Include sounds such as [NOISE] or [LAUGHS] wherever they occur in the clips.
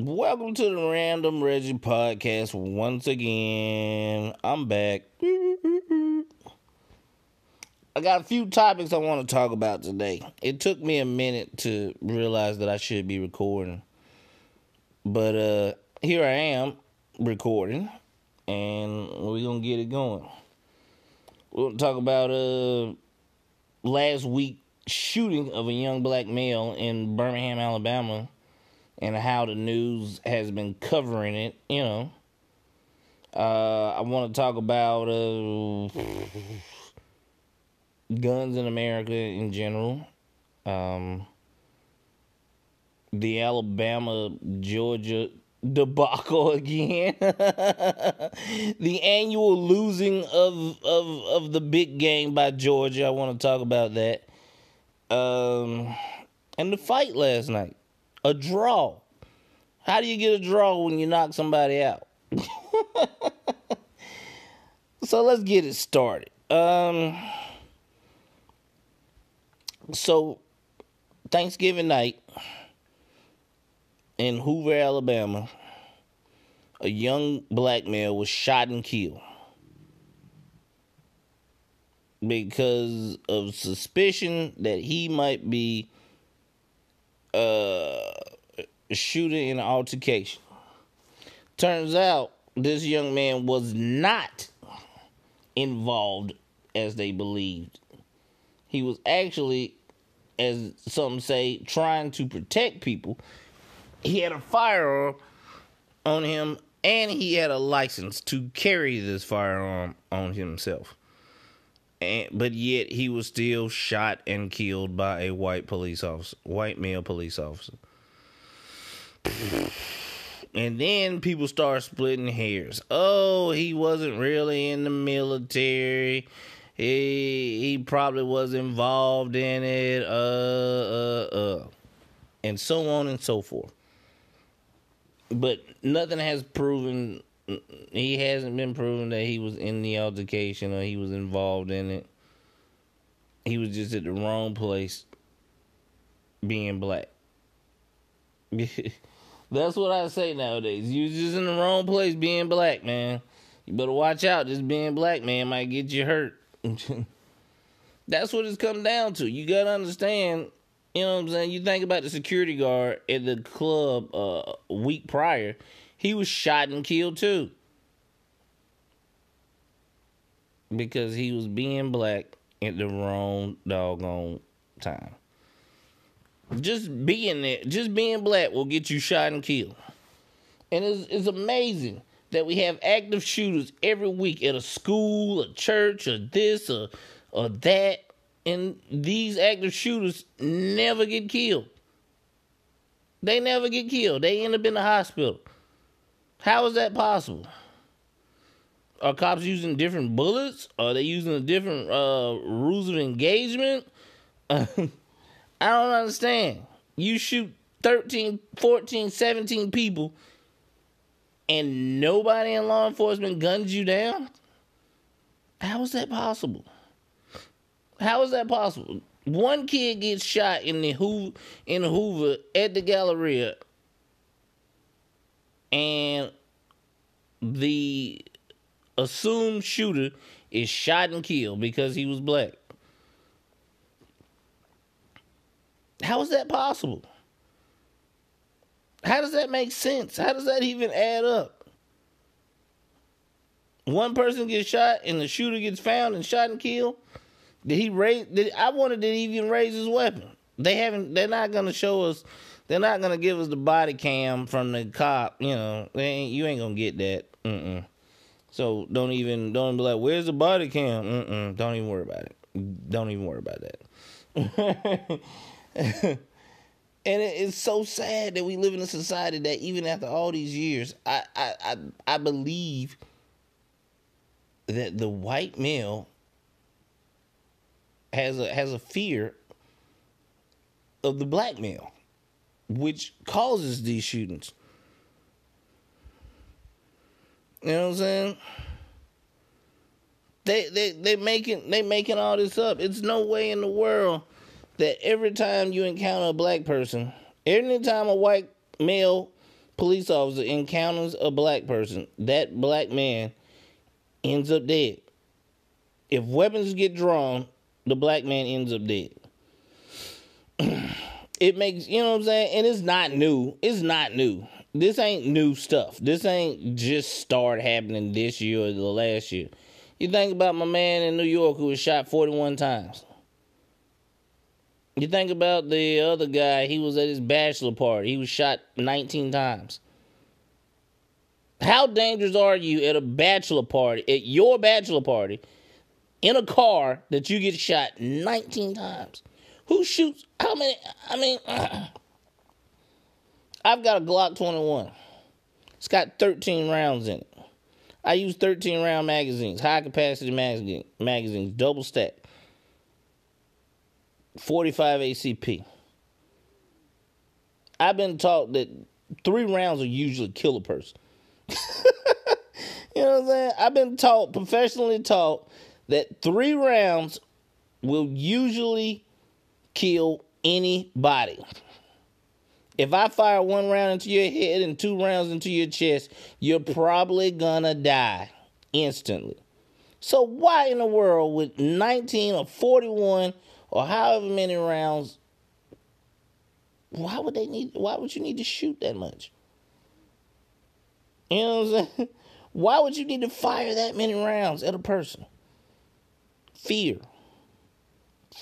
Welcome to the Random Reggie podcast once again. I'm back. I got a few topics I want to talk about today. It took me a minute to realize that I should be recording. But uh here I am recording and we're going to get it going. We're going to talk about uh last week shooting of a young black male in Birmingham, Alabama and how the news has been covering it, you know. Uh, I want to talk about uh, guns in America in general. Um, the Alabama Georgia debacle [LAUGHS] again. the annual losing of, of of the big game by Georgia. I want to talk about that. Um, and the fight last night. A draw. How do you get a draw when you knock somebody out? [LAUGHS] so let's get it started. Um, so Thanksgiving night in Hoover, Alabama, a young black male was shot and killed because of suspicion that he might be uh shooting in an altercation. Turns out this young man was not involved as they believed. He was actually, as some say, trying to protect people. He had a firearm on him and he had a license to carry this firearm on himself. And, but yet he was still shot and killed by a white police officer, white male police officer. And then people start splitting hairs. Oh, he wasn't really in the military. He he probably was involved in it. Uh uh uh. And so on and so forth. But nothing has proven he hasn't been proven that he was in the altercation or he was involved in it. He was just at the wrong place being black. [LAUGHS] That's what I say nowadays. You just in the wrong place being black, man. You better watch out. Just being black, man, might get you hurt. [LAUGHS] That's what it's come down to. You gotta understand, you know what I'm saying? You think about the security guard at the club uh, a week prior, he was shot and killed too. Because he was being black at the wrong doggone time. Just being there, just being black will get you shot and killed. And it's, it's amazing that we have active shooters every week at a school, a church, or this, or, or that. And these active shooters never get killed. They never get killed. They end up in the hospital. How is that possible? Are cops using different bullets? Are they using a different uh, rules of engagement? [LAUGHS] I don't understand. You shoot 13, 14, 17 people and nobody in law enforcement guns you down? How is that possible? How is that possible? One kid gets shot in the Hoover, in Hoover at the Galleria, and the assumed shooter is shot and killed because he was black. How is that possible? How does that make sense? How does that even add up? One person gets shot and the shooter gets found and shot and killed. Did he raise? Did I did he even raise his weapon? They haven't. They're not gonna show us. They're not gonna give us the body cam from the cop. You know, ain't, you ain't gonna get that. Mm-mm. So don't even don't be like, where's the body cam? Mm-mm. Don't even worry about it. Don't even worry about that. [LAUGHS] and it's so sad that we live in a society that even after all these years, I I I, I believe that the white male has a has a fear of the black male, which causes these shootings. You know what I'm saying? They they they making they making all this up. It's no way in the world that every time you encounter a black person, every time a white male police officer encounters a black person, that black man ends up dead. If weapons get drawn, the black man ends up dead. [CLEARS THROAT] it makes, you know what I'm saying? And it's not new. It's not new. This ain't new stuff. This ain't just started happening this year or the last year. You think about my man in New York who was shot 41 times. You think about the other guy, he was at his bachelor party. He was shot 19 times. How dangerous are you at a bachelor party, at your bachelor party, in a car that you get shot 19 times? Who shoots? How many? I mean, [CLEARS THROAT] I've got a Glock 21. It's got 13 rounds in it. I use 13 round magazines, high capacity magazine, magazines, double stack. 45 ACP. I've been taught that three rounds will usually kill a person. [LAUGHS] you know what I'm saying? I've been taught, professionally taught, that three rounds will usually kill anybody. If I fire one round into your head and two rounds into your chest, you're probably gonna die instantly. So why in the world with 19 or 41 or however many rounds, why would they need why would you need to shoot that much? You know what I'm saying? [LAUGHS] Why would you need to fire that many rounds at a person? Fear.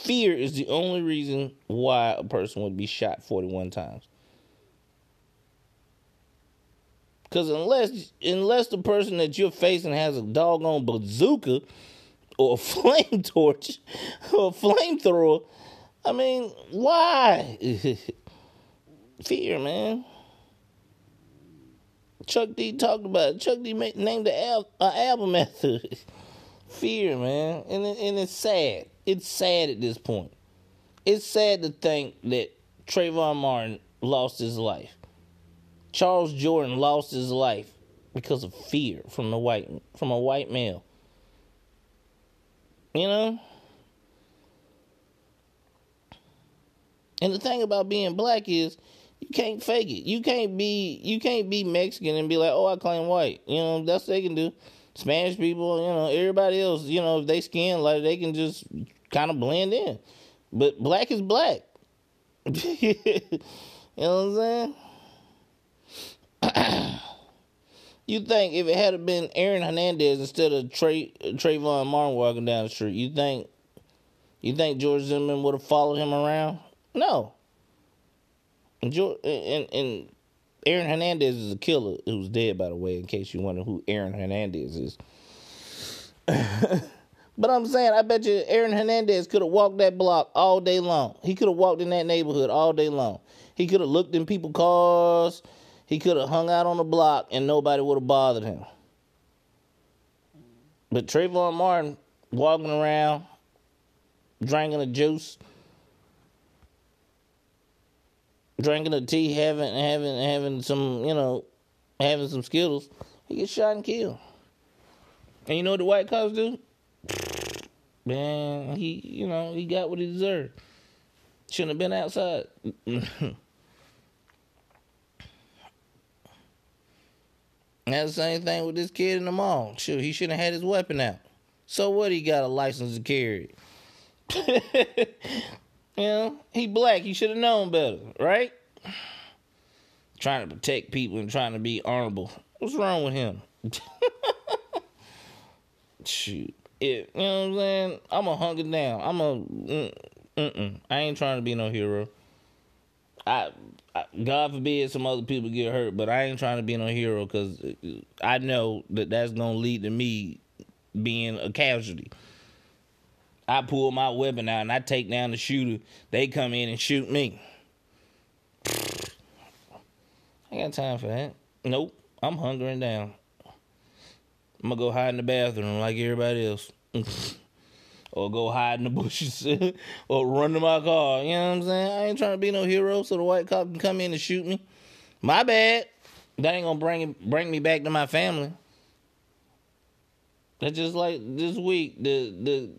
Fear is the only reason why a person would be shot 41 times. Because unless unless the person that you're facing has a doggone bazooka or a [LAUGHS] flame torch or a flamethrower, I mean, why? [LAUGHS] Fear, man. Chuck D talked about it. Chuck D named the al- uh, album after [LAUGHS] Fear, man. And, it, and it's sad. It's sad at this point. It's sad to think that Trayvon Martin lost his life. Charles Jordan lost his life because of fear from the white from a white male. You know? And the thing about being black is you can't fake it. You can't be you can't be Mexican and be like, "Oh, I claim white." You know, that's what they can do. Spanish people, you know, everybody else, you know, if they skin like they can just kind of blend in. But black is black. [LAUGHS] you know what I'm saying? [CLEARS THROAT] you think if it had been Aaron Hernandez instead of Trey Trayvon Martin walking down the street, you think you think George Zimmerman would have followed him around? No. And, George, and, and Aaron Hernandez is a killer who's dead, by the way, in case you wonder who Aaron Hernandez is. [LAUGHS] but I'm saying, I bet you Aaron Hernandez could have walked that block all day long. He could have walked in that neighborhood all day long. He could have looked in people's cars. He could have hung out on the block and nobody would have bothered him. But Trayvon Martin walking around, drinking a juice, drinking a tea, having having having some, you know, having some Skittles, he gets shot and killed. And you know what the white cops do? Man, he you know, he got what he deserved. Shouldn't have been outside. [CLEARS THROAT] That's the same thing with this kid in the mall. Sure, he shouldn't have had his weapon out. So what? He got a license to carry. [LAUGHS] you know, he black. He should have known better, right? [SIGHS] Trying to protect people and trying to be honorable. What's wrong with him? [LAUGHS] Shoot, it, you know what I'm saying? I'm a hunker down. I'm a. Mm, mm-mm. I ain't trying to be no hero. I God forbid some other people get hurt, but I ain't trying to be no hero because I know that that's gonna lead to me being a casualty. I pull my weapon out and I take down the shooter. They come in and shoot me. I got time for that. Nope, I'm hungering down. I'm gonna go hide in the bathroom like everybody else. [LAUGHS] or go hide in the bushes [LAUGHS] or run to my car. You know what I'm saying? I ain't trying to be no hero so the white cop can come in and shoot me. My bad. That ain't gonna bring bring me back to my family. That's just like this week, the the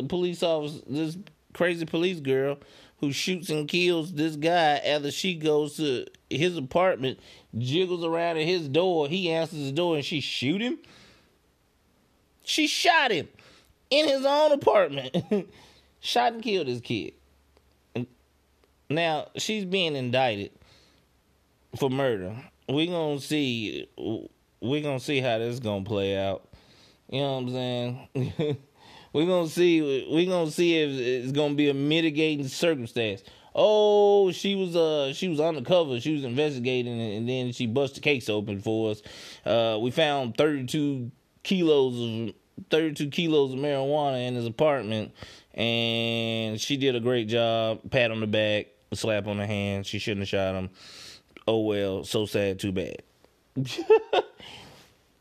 the police officer, this crazy police girl who shoots and kills this guy after she goes to his apartment, jiggles around at his door. He answers the door and she shoot him. She shot him in his own apartment. [LAUGHS] shot and killed his kid. Now she's being indicted for murder. We gonna see. We gonna see how this gonna play out. You know what I'm saying? [LAUGHS] we gonna see. We gonna see if it's gonna be a mitigating circumstance. Oh, she was uh she was undercover. She was investigating, and then she bust the case open for us. Uh, we found 32 kilos of 32 kilos of marijuana in his apartment, and she did a great job. Pat on the back, slap on the hand. She shouldn't have shot him. Oh well, so sad, too bad. [LAUGHS]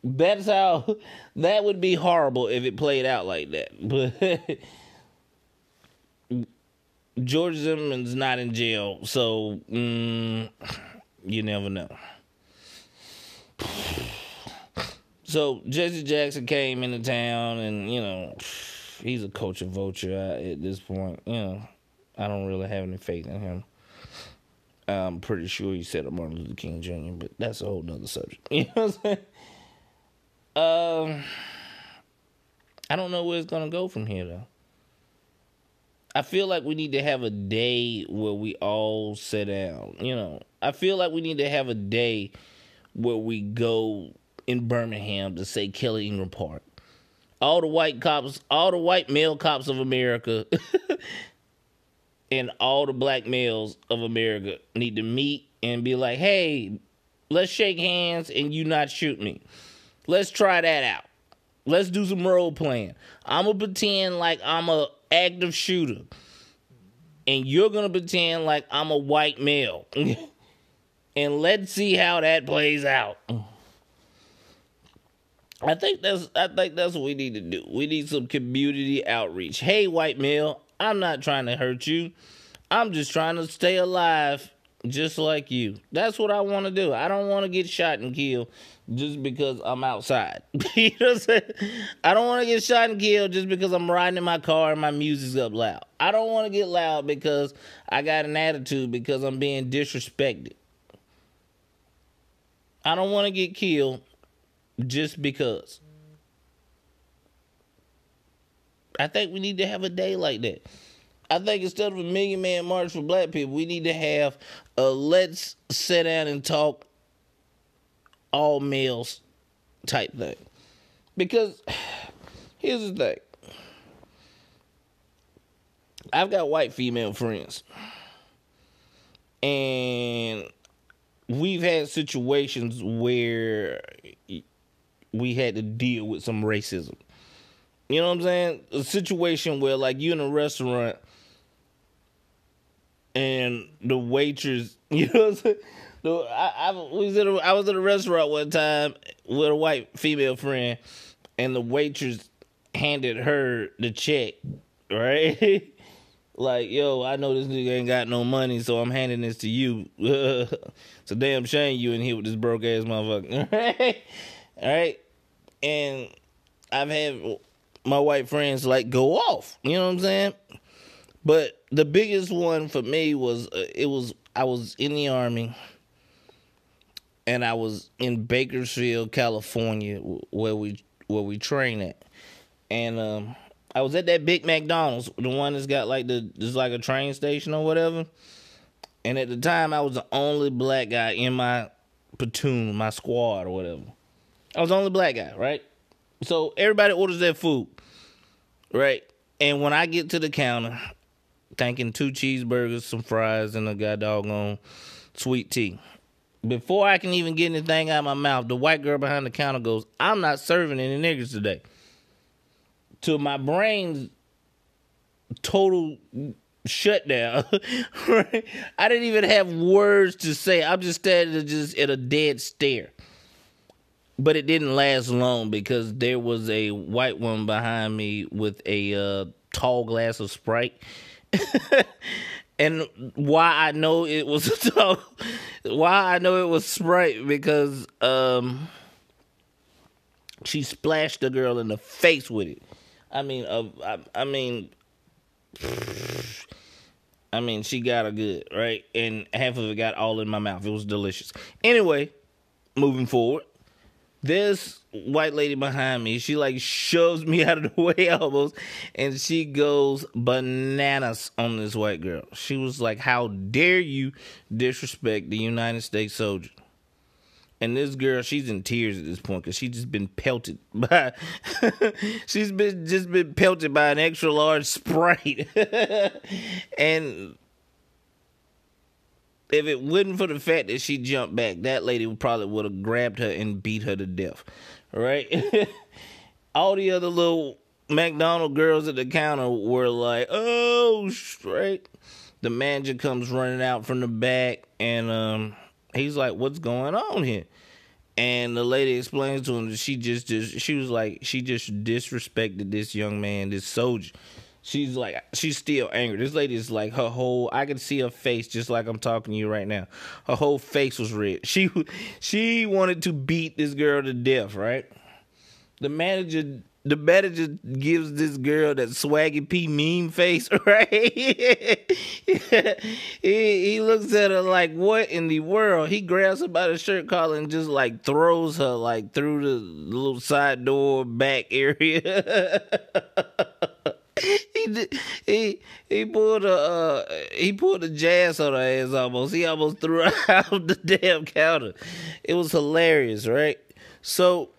That's how that would be horrible if it played out like that. [LAUGHS] But George Zimmerman's not in jail, so mm, you never know. So Jesse Jackson came into town, and you know he's a culture vulture at this point. You know, I don't really have any faith in him. I'm pretty sure he said Martin Luther King Jr., but that's a whole nother subject. [LAUGHS] You know what I'm saying? Um, I don't know where it's gonna go from here though. I feel like we need to have a day where we all sit down. You know, I feel like we need to have a day where we go in Birmingham to say Kelly Ingram Park. All the white cops, all the white male cops of America, [LAUGHS] and all the black males of America need to meet and be like, hey, let's shake hands and you not shoot me. Let's try that out. Let's do some role playing. I'm gonna pretend like I'm a active shooter, and you're gonna pretend like I'm a white male, [LAUGHS] and let's see how that plays out. I think that's I think that's what we need to do. We need some community outreach. Hey, white male, I'm not trying to hurt you. I'm just trying to stay alive, just like you. That's what I want to do. I don't want to get shot and killed just because I'm outside. [LAUGHS] you know what I'm saying? I don't want to get shot and killed just because I'm riding in my car and my music's up loud. I don't want to get loud because I got an attitude because I'm being disrespected. I don't want to get killed just because. I think we need to have a day like that. I think instead of a million man march for black people, we need to have a let's sit down and talk all males type thing. Because [SIGHS] here's the thing I've got white female friends. And we've had situations where we had to deal with some racism. You know what I'm saying? A situation where, like, you in a restaurant and the waitress, [LAUGHS] you know what I'm saying? I, I, was at a, I was at a restaurant one time with a white female friend, and the waitress handed her the check, [LAUGHS] right? like, yo, I know this nigga ain't got no money, so I'm handing this to you. [LAUGHS] it's a damn shame you in here with this broke ass motherfucker. All right? And I've had my white friends like go off. You know what I'm saying? But the biggest one for me was uh, it was I was in the army and I was in Bakersfield, California, where we where we train at, and um, I was at that big McDonald's, the one that's got like the just like a train station or whatever. And at the time, I was the only black guy in my platoon, my squad or whatever. I was the only black guy, right? So everybody orders their food, right? And when I get to the counter, thanking two cheeseburgers, some fries, and a god doggone sweet tea before I can even get anything out of my mouth, the white girl behind the counter goes, I'm not serving any niggers today. To my brain's total shutdown. [LAUGHS] right? I didn't even have words to say. I'm just standing just at a dead stare. But it didn't last long because there was a white woman behind me with a uh, tall glass of Sprite. [LAUGHS] and why I know it was [LAUGHS] why I know it was Sprite because um she splashed the girl in the face with it. I mean, uh, I, I mean, I mean, she got her good, right? And half of it got all in my mouth. It was delicious. Anyway, moving forward, this white lady behind me, she like shoves me [LAUGHS] out of the way almost, and she goes bananas on this white girl. She was like, How dare you disrespect the United States soldier? And this girl, she's in tears at this point because she's just been pelted [LAUGHS] by, she's been just been pelted by an extra large [LAUGHS] sprite, and if it wasn't for the fact that she jumped back, that lady probably would have grabbed her and beat her to death. Right? [LAUGHS] All the other little McDonald girls at the counter were like, "Oh, straight." The manager comes running out from the back, and um, he's like, "What's going on here?" And the lady explains to him that she just, just she was like she just disrespected this young man, this soldier. She's like she's still angry. This lady is like her whole I can see her face just like I'm talking to you right now. Her whole face was red. She she wanted to beat this girl to death, right? The manager the manager gives this girl that swaggy P meme face, [LAUGHS] right? he, he looks at her like, what in the world? He grabs her by the shirt collar and just like throws her like through the little side door back area. [LAUGHS] he he pulled a uh, he pulled a jazz on her ass almost. He almost [LAUGHS] threw her out the damn counter. It was hilarious, right? So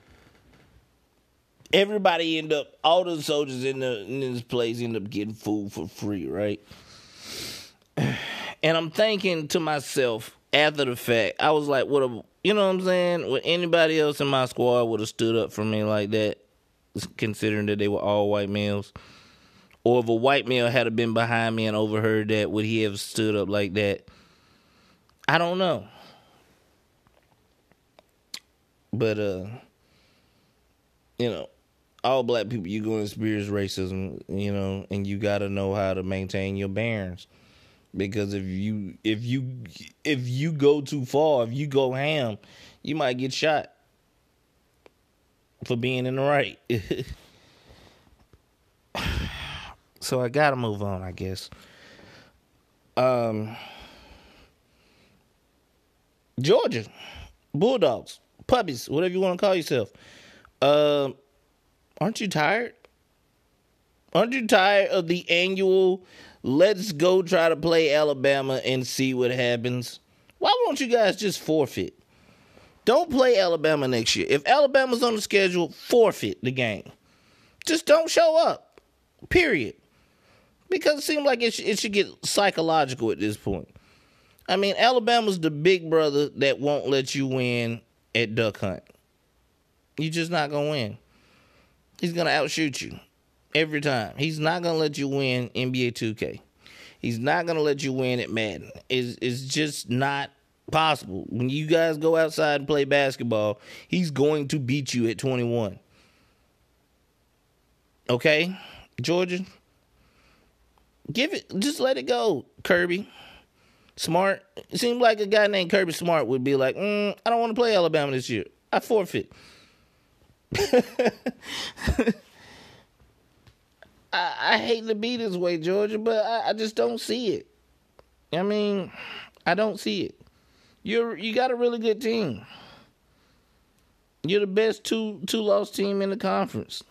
everybody end up all the soldiers in the in this place end up getting food for free, right? And I'm thinking to myself after the fact, I was like, what a you know what I'm saying? Would anybody else in my squad would have stood up for me like that, considering that they were all white males? Or if a white male had been behind me and overheard that, would he have stood up like that? I don't know. But uh you know, all black people you're going to experience racism, you know, and you got to know how to maintain your bearings. Because if you if you if you go too far, if you go ham, you might get shot for being in the right. [LAUGHS] so I got to move on, I guess. Um Georgia Bulldogs, puppies, whatever you want to call yourself. Um aren't you tired? Aren't you tired of the annual let's go try to play Alabama and see what happens? Why won't you guys just forfeit? Don't play Alabama next year. If Alabama's on the schedule, forfeit the game. Just don't show up. Period. Because it seems like it, sh- it should get psychological at this point. I mean, Alabama's the big brother that won't let you win at Duck Hunt. You're just not going to win. He's going to outshoot you every time. He's not going to let you win NBA 2K. He's not going to let you win at Madden. It's, it's just not possible. When you guys go outside and play basketball, he's going to beat you at 21. Okay? Georgia? Give it, just let it go, Kirby. Smart. It seems like a guy named Kirby Smart would be like, mm, I don't want to play Alabama this year. I forfeit. [LAUGHS] I, I, hate to be this way, Georgia, but I, I, just don't see it. I mean, I don't see it. You're you got a really good team. You're the best two two loss team in the conference.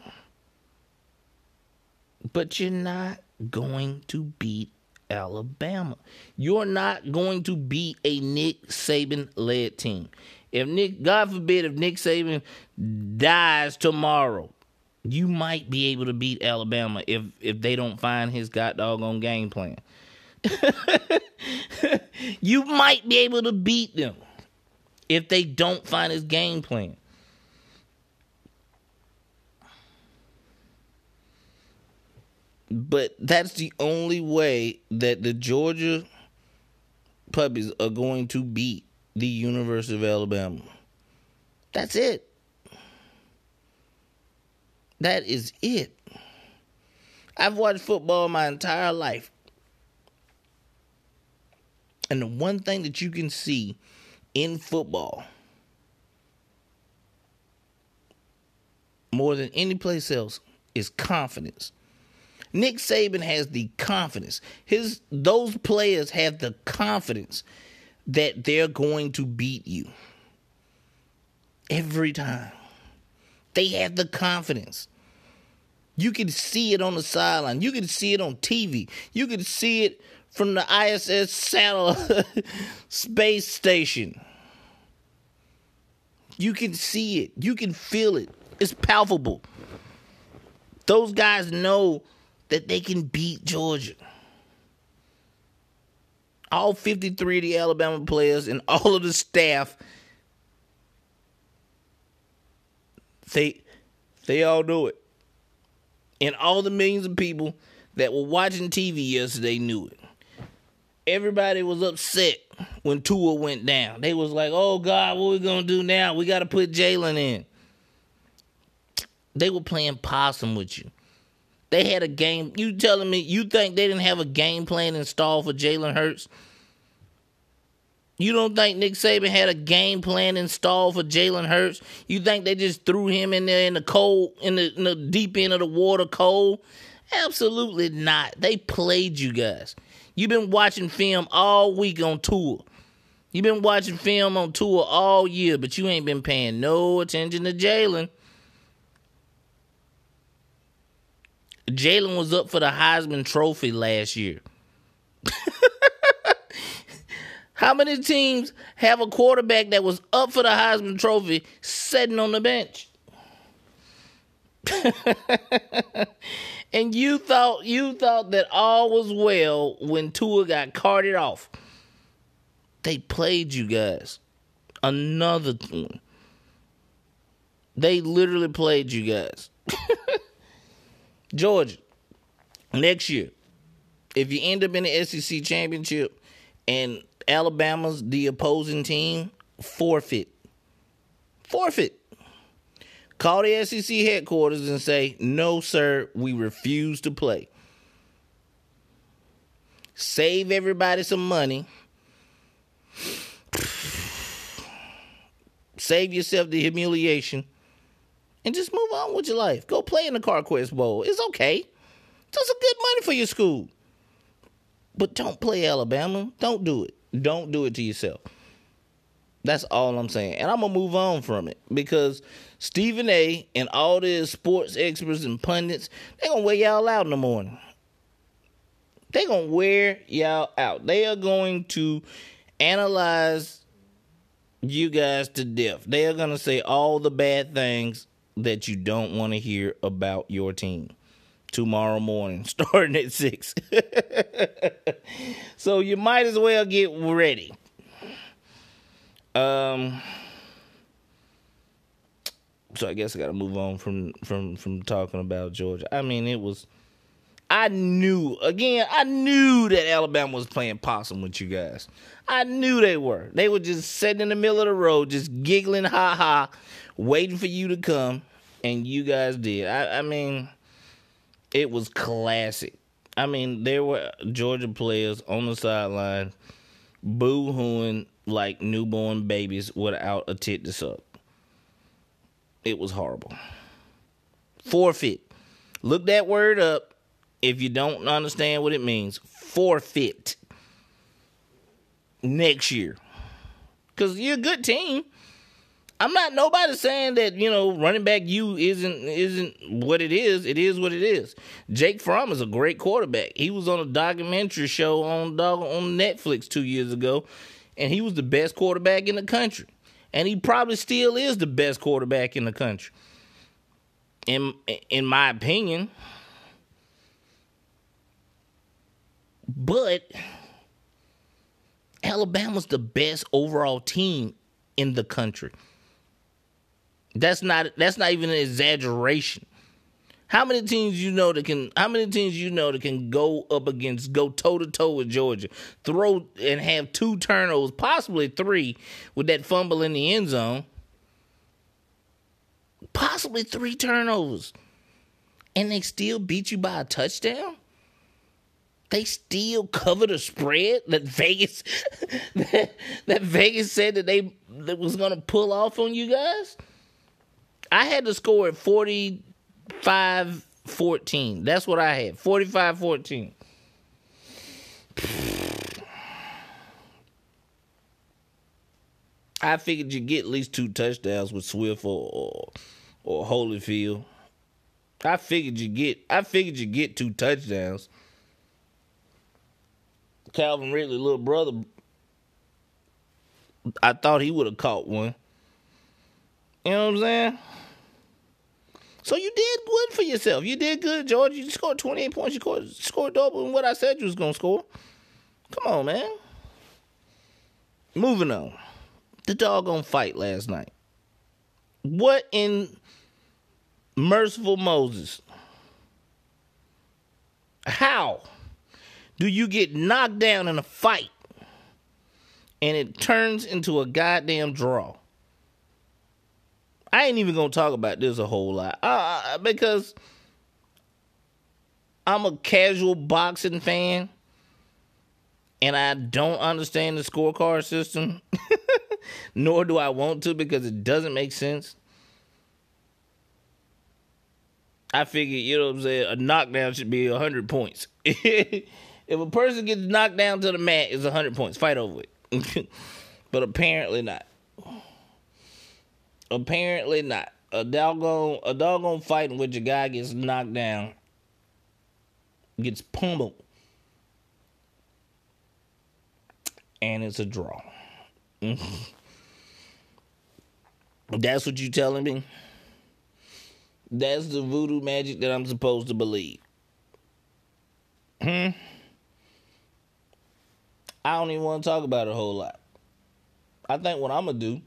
But you're not going to beat Alabama. You're not going to beat a Nick Saban led team. If Nick, God forbid, if Nick Saban dies tomorrow, you might be able to beat Alabama if if they don't find his god doggone game plan. [LAUGHS] you might be able to beat them if they don't find his game plan. But that's the only way that the Georgia puppies are going to beat the University of Alabama. That's it. That is it. I've watched football my entire life. And the one thing that you can see in football more than any place else is confidence. Nick Saban has the confidence. His those players have the confidence that they're going to beat you every time. They have the confidence. You can see it on the sideline. You can see it on TV. You can see it from the ISS satellite [LAUGHS] space station. You can see it. You can feel it. It's palpable. Those guys know that they can beat Georgia. All 53 of the Alabama players and all of the staff they they all know it. And all the millions of people that were watching TV yesterday knew it. Everybody was upset when Tua went down. They was like, "Oh God, what we gonna do now? We got to put Jalen in." They were playing possum with you. They had a game. You telling me you think they didn't have a game plan installed for Jalen Hurts? You don't think Nick Saban had a game plan installed for Jalen Hurts? You think they just threw him in there in the cold, in the, in the deep end of the water cold? Absolutely not. They played you guys. You've been watching film all week on Tua. You've been watching film on Tua all year, but you ain't been paying no attention to Jalen. Jalen was up for the Heisman Trophy last year. [LAUGHS] How many teams have a quarterback that was up for the Heisman Trophy sitting on the bench? [LAUGHS] and you thought you thought that all was well when Tua got carted off. They played you guys. Another one. They literally played you guys. [LAUGHS] Georgia, next year, if you end up in the SEC championship and Alabama's the opposing team, forfeit. Forfeit. Call the SEC headquarters and say, no, sir, we refuse to play. Save everybody some money. Save yourself the humiliation. And just move on with your life. Go play in the CarQuest Bowl. It's okay. It's some good money for your school. But don't play Alabama. Don't do it. Don't do it to yourself. That's all I'm saying. And I'm going to move on from it because Stephen A. and all the sports experts and pundits, they're going to wear y'all out in the morning. They're going to wear y'all out. They are going to analyze you guys to death. They are going to say all the bad things that you don't want to hear about your team tomorrow morning, [LAUGHS] starting at six. [LAUGHS] so you might as well get ready. Um. So I guess I got to move on from from from talking about Georgia. I mean, it was. I knew again. I knew that Alabama was playing possum with you guys. I knew they were. They were just sitting in the middle of the road, just giggling, ha ha, waiting for you to come, and you guys did. I, I mean, it was classic. I mean, there were Georgia players on the sideline boo hooing like newborn babies without a tit to suck. It was horrible. Forfeit. Look that word up if you don't understand what it means. Forfeit. Next year. Because you're a good team. I'm not nobody saying that you know running back you isn't isn't what it is. It is what it is. Jake Fromm is a great quarterback. He was on a documentary show on dog on Netflix two years ago, and he was the best quarterback in the country, and he probably still is the best quarterback in the country. In in my opinion, but Alabama's the best overall team in the country. That's not that's not even an exaggeration. How many teams you know that can how many teams you know that can go up against go toe to toe with Georgia, throw and have two turnovers, possibly three, with that fumble in the end zone? Possibly three turnovers. And they still beat you by a touchdown? They still cover the spread that Vegas that, [LAUGHS] that Vegas said that they that was gonna pull off on you guys? I had to score at 45 14. That's what I had. 45 14. I figured you get at least two touchdowns with Swift or, or, or Holyfield. I figured you get I figured you get two touchdowns. Calvin Ridley, little brother, I thought he would have caught one. You know what I'm saying? So you did good for yourself. You did good, George. You scored 28 points. You scored, scored double than what I said you was going to score. Come on, man. Moving on. The doggone fight last night. What in merciful Moses? How do you get knocked down in a fight and it turns into a goddamn draw? I ain't even gonna talk about this a whole lot uh, because I'm a casual boxing fan and I don't understand the scorecard system, [LAUGHS] nor do I want to because it doesn't make sense. I figure, you know what I'm saying, a knockdown should be 100 points. [LAUGHS] if a person gets knocked down to the mat, it's 100 points. Fight over it. [LAUGHS] but apparently not. Apparently not. A doggone a doggone fight in which a guy gets knocked down, gets pummeled, and it's a draw. [LAUGHS] That's what you telling me? That's the voodoo magic that I'm supposed to believe. Hmm. I don't even want to talk about it a whole lot. I think what I'm gonna do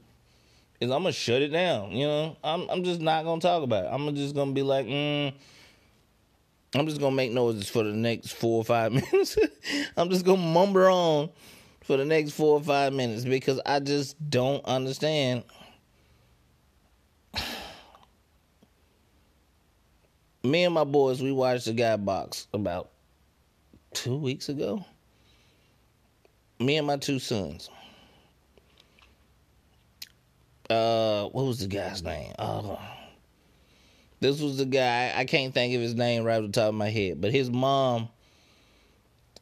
is I'm gonna shut it down. You know, I'm I'm just not gonna talk about it. I'm just gonna be like, mm, I'm just gonna make noises for the next four or five [LAUGHS] minutes. I'm just gonna mumble on for the next four or five minutes because I just don't understand. [SIGHS] Me and my boys, we watched the guy box about two weeks ago. Me and my two sons uh what was the guy's name? Uh, this was the guy I can't think of his name right off the top of my head, but his mom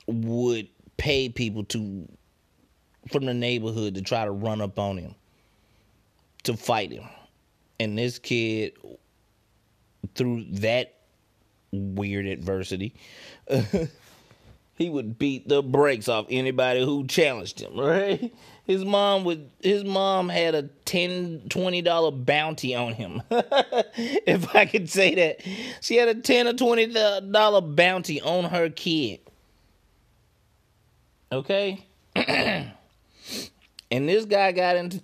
would pay people to from the neighborhood to try to run up on him to fight him. And this kid through that weird adversity [LAUGHS] he would beat the brakes off anybody who challenged him, right? His mom would his mom had a 10 20 dollar bounty on him. [LAUGHS] if I could say that. She had a 10 or 20 dollar bounty on her kid. Okay? [CLEARS THROAT] and this guy got into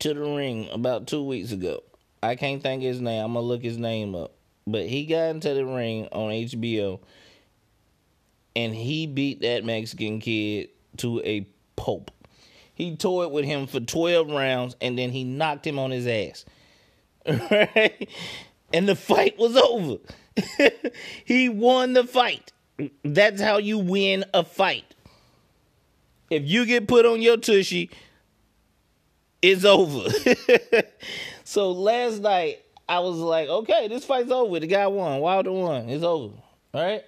to the ring about 2 weeks ago. I can't think his name. I'm going to look his name up. But he got into the ring on HBO and he beat that Mexican kid to a pulp. He toyed with him for 12 rounds and then he knocked him on his ass. Right? [LAUGHS] And the fight was over. [LAUGHS] he won the fight. That's how you win a fight. If you get put on your tushy, it's over. [LAUGHS] so last night, I was like, okay, this fight's over. The guy won. Wilder won. It's over. All right?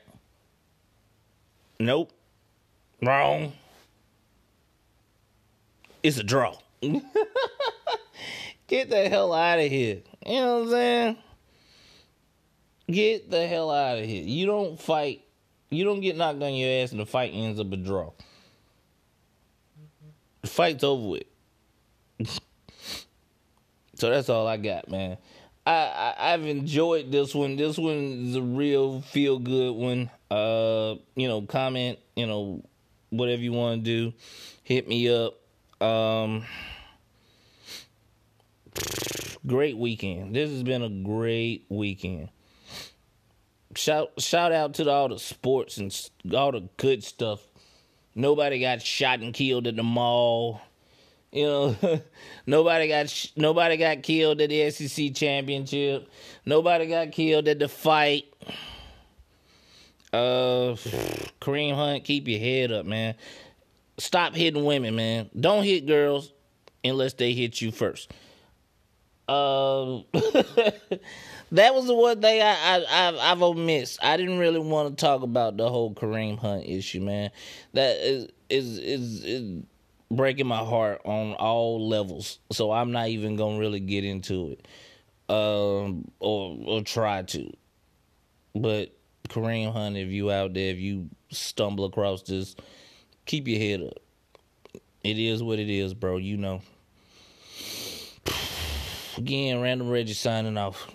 Nope. Wrong. It's a draw. [LAUGHS] Get the hell out of here. You know what I'm saying? Get the hell out of here. You don't fight. You don't get knocked on your ass and the fight ends up a draw. The fight's over with. [LAUGHS] so that's all I got, man. I, I have enjoyed this one. This one is a real feel good one. Uh, you know, comment, you know, whatever you want to do, hit me up. Um, great weekend. This has been a great weekend. Shout shout out to all the sports and all the good stuff. Nobody got shot and killed at the mall. You know, [LAUGHS] nobody got nobody got killed at the SEC championship. Nobody got killed at the fight. Uh, [SIGHS] Kareem Hunt, keep your head up, man. Stop hitting women, man. Don't hit girls unless they hit you first. Um, [LAUGHS] that was the one thing I, I I've, I've omissed. I didn't really want to talk about the whole Kareem Hunt issue, man. That is is is, is breaking my heart on all levels. So I'm not even gonna really get into it, um, or or try to. But Kareem Hunt, if you out there, if you stumble across this, keep your head up. It is what it is, bro. You know. [SIGHS] Again, Random Reggie signing off.